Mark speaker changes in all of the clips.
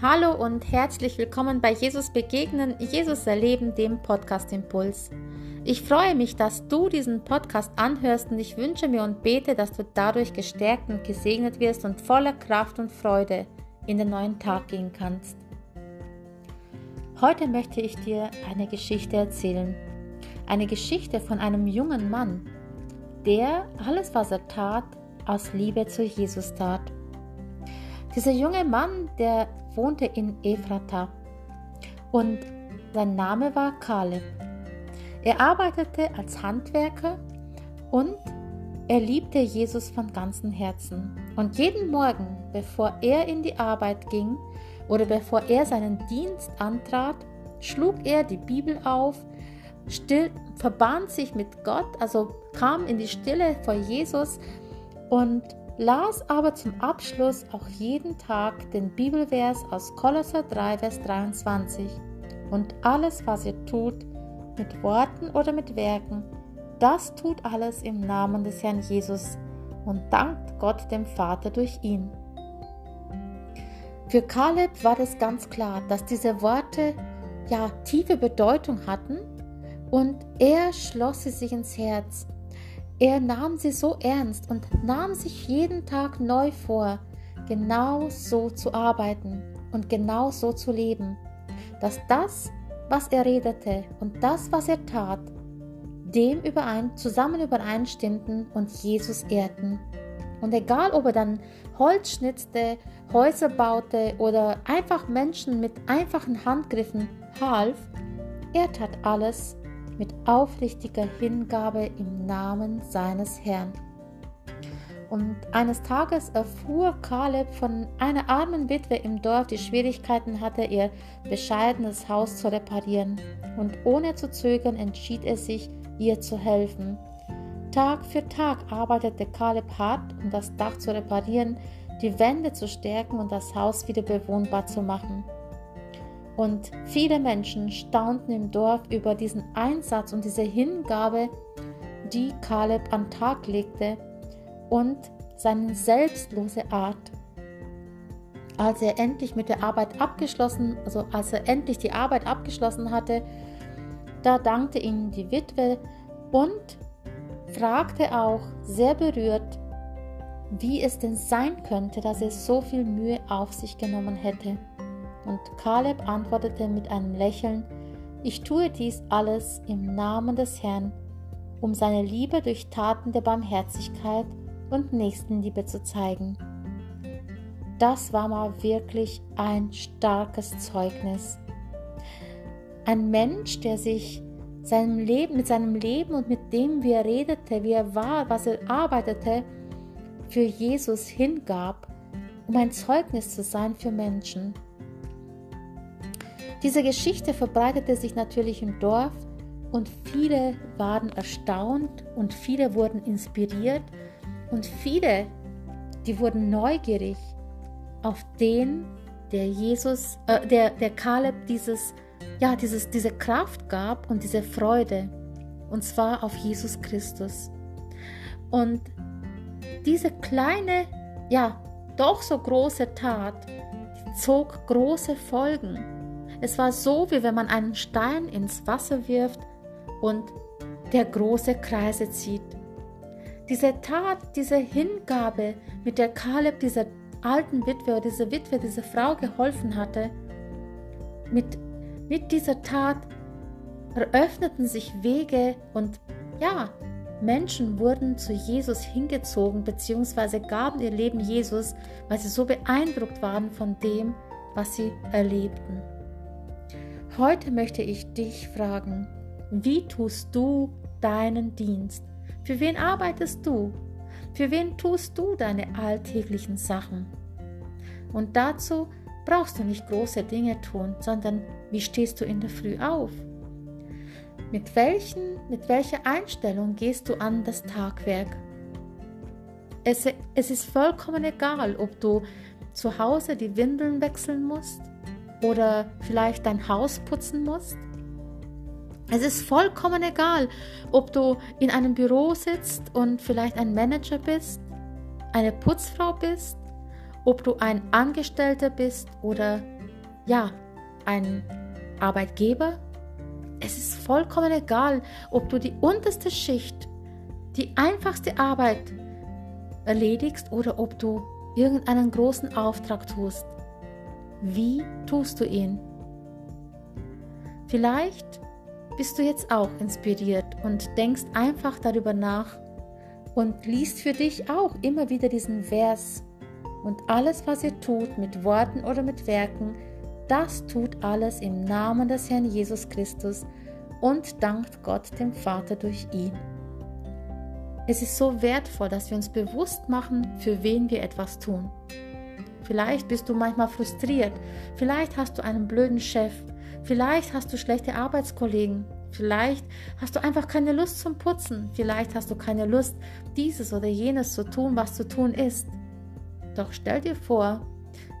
Speaker 1: Hallo und herzlich willkommen bei Jesus Begegnen, Jesus Erleben, dem Podcast Impuls. Ich freue mich, dass du diesen Podcast anhörst und ich wünsche mir und bete, dass du dadurch gestärkt und gesegnet wirst und voller Kraft und Freude in den neuen Tag gehen kannst. Heute möchte ich dir eine Geschichte erzählen. Eine Geschichte von einem jungen Mann, der alles, was er tat, aus Liebe zu Jesus tat. Dieser junge Mann, der wohnte in Ephrata und sein Name war Kaleb. Er arbeitete als Handwerker und er liebte Jesus von ganzem Herzen. Und jeden Morgen, bevor er in die Arbeit ging oder bevor er seinen Dienst antrat, schlug er die Bibel auf, still, verband sich mit Gott, also kam in die Stille vor Jesus und las aber zum Abschluss auch jeden Tag den Bibelvers aus Kolosser 3, Vers 23. Und alles, was ihr tut, mit Worten oder mit Werken, das tut alles im Namen des Herrn Jesus und dankt Gott dem Vater durch ihn. Für Kaleb war es ganz klar, dass diese Worte ja tiefe Bedeutung hatten und er schloss sie sich ins Herz er nahm sie so ernst und nahm sich jeden Tag neu vor, genau so zu arbeiten und genau so zu leben, dass das, was er redete und das, was er tat, dem überein, zusammen übereinstimmten und Jesus ehrten. Und egal, ob er dann Holz schnitzte, Häuser baute oder einfach Menschen mit einfachen Handgriffen half, er tat alles mit aufrichtiger Hingabe im Namen seines Herrn. Und eines Tages erfuhr Kaleb von einer armen Witwe im Dorf, die Schwierigkeiten hatte, ihr bescheidenes Haus zu reparieren. Und ohne zu zögern entschied er sich, ihr zu helfen. Tag für Tag arbeitete Kaleb hart, um das Dach zu reparieren, die Wände zu stärken und das Haus wieder bewohnbar zu machen. Und viele Menschen staunten im Dorf über diesen Einsatz und diese Hingabe, die Kaleb an den Tag legte und seine selbstlose Art. Als er endlich mit der Arbeit abgeschlossen, also als er endlich die Arbeit abgeschlossen hatte, da dankte ihm die Witwe und fragte auch sehr berührt, wie es denn sein könnte, dass er so viel Mühe auf sich genommen hätte. Und Kaleb antwortete mit einem Lächeln, ich tue dies alles im Namen des Herrn, um seine Liebe durch Taten der Barmherzigkeit und Nächstenliebe zu zeigen. Das war mal wirklich ein starkes Zeugnis. Ein Mensch, der sich seinem Leben, mit seinem Leben und mit dem, wie er redete, wie er war, was er arbeitete, für Jesus hingab, um ein Zeugnis zu sein für Menschen. Diese Geschichte verbreitete sich natürlich im Dorf und viele waren erstaunt und viele wurden inspiriert und viele, die wurden neugierig auf den, der Jesus, äh, der, der Kaleb dieses, ja, dieses, diese Kraft gab und diese Freude, und zwar auf Jesus Christus. Und diese kleine, ja, doch so große Tat zog große Folgen es war so, wie wenn man einen Stein ins Wasser wirft und der große Kreise zieht. Diese Tat, diese Hingabe, mit der Kaleb dieser alten Witwe oder dieser Witwe, dieser Frau geholfen hatte, mit, mit dieser Tat eröffneten sich Wege und ja, Menschen wurden zu Jesus hingezogen bzw. gaben ihr Leben Jesus, weil sie so beeindruckt waren von dem, was sie erlebten. Heute möchte ich dich fragen, wie tust du deinen Dienst? Für wen arbeitest du? Für wen tust du deine alltäglichen Sachen? Und dazu brauchst du nicht große Dinge tun, sondern wie stehst du in der Früh auf? Mit, welchen, mit welcher Einstellung gehst du an das Tagwerk? Es, es ist vollkommen egal, ob du zu Hause die Windeln wechseln musst oder vielleicht dein Haus putzen musst. Es ist vollkommen egal, ob du in einem Büro sitzt und vielleicht ein Manager bist, eine Putzfrau bist, ob du ein Angestellter bist oder ja, ein Arbeitgeber. Es ist vollkommen egal, ob du die unterste Schicht, die einfachste Arbeit erledigst oder ob du irgendeinen großen Auftrag tust. Wie tust du ihn? Vielleicht bist du jetzt auch inspiriert und denkst einfach darüber nach und liest für dich auch immer wieder diesen Vers. Und alles, was ihr tut, mit Worten oder mit Werken, das tut alles im Namen des Herrn Jesus Christus und dankt Gott dem Vater durch ihn. Es ist so wertvoll, dass wir uns bewusst machen, für wen wir etwas tun. Vielleicht bist du manchmal frustriert, vielleicht hast du einen blöden Chef, vielleicht hast du schlechte Arbeitskollegen, vielleicht hast du einfach keine Lust zum Putzen, vielleicht hast du keine Lust, dieses oder jenes zu tun, was zu tun ist. Doch stell dir vor,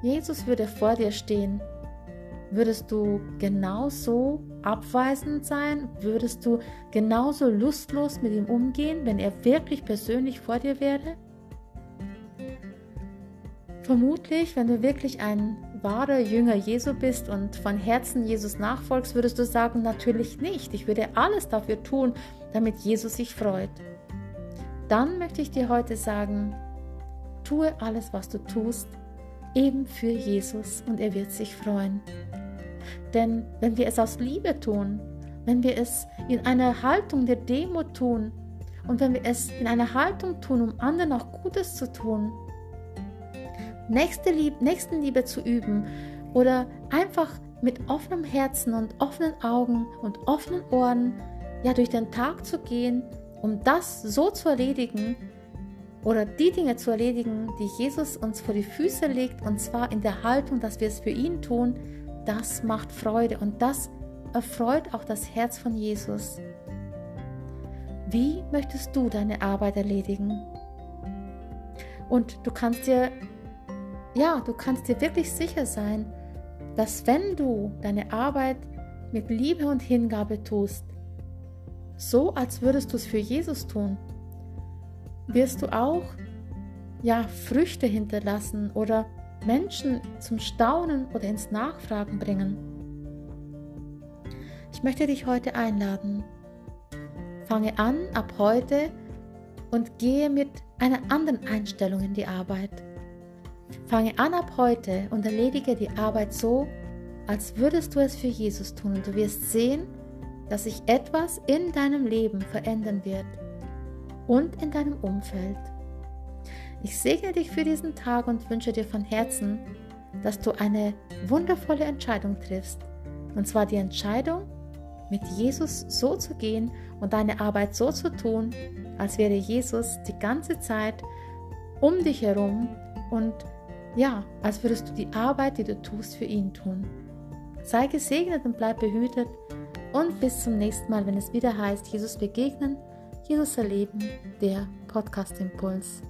Speaker 1: Jesus würde vor dir stehen Würdest du genauso abweisend sein? Würdest du genauso lustlos mit ihm umgehen, wenn er wirklich persönlich vor dir wäre? Vermutlich, wenn du wirklich ein wahrer Jünger Jesu bist und von Herzen Jesus nachfolgst, würdest du sagen, natürlich nicht. Ich würde alles dafür tun, damit Jesus sich freut. Dann möchte ich dir heute sagen, tue alles, was du tust, eben für Jesus und er wird sich freuen. Denn wenn wir es aus Liebe tun, wenn wir es in einer Haltung der Demut tun und wenn wir es in einer Haltung tun, um anderen auch Gutes zu tun, Nächste Lieb Nächstenliebe zu üben oder einfach mit offenem Herzen und offenen Augen und offenen Ohren ja durch den Tag zu gehen, um das so zu erledigen, oder die Dinge zu erledigen, die Jesus uns vor die Füße legt, und zwar in der Haltung, dass wir es für ihn tun, das macht Freude und das erfreut auch das Herz von Jesus. Wie möchtest du deine Arbeit erledigen? Und du kannst dir, ja, du kannst dir wirklich sicher sein, dass wenn du deine Arbeit mit Liebe und Hingabe tust, so als würdest du es für Jesus tun, wirst du auch ja Früchte hinterlassen oder Menschen zum Staunen oder ins Nachfragen bringen. Ich möchte dich heute einladen. Fange an ab heute und gehe mit einer anderen Einstellung in die Arbeit. Fange an ab heute und erledige die Arbeit so, als würdest du es für Jesus tun und du wirst sehen, dass sich etwas in deinem Leben verändern wird und in deinem Umfeld. Ich segne dich für diesen Tag und wünsche dir von Herzen, dass du eine wundervolle Entscheidung triffst. Und zwar die Entscheidung, mit Jesus so zu gehen und deine Arbeit so zu tun, als wäre Jesus die ganze Zeit um dich herum und ja, als würdest du die Arbeit, die du tust, für ihn tun. Sei gesegnet und bleib behütet und bis zum nächsten Mal, wenn es wieder heißt, Jesus begegnen Jesus erleben, der Podcast Impuls.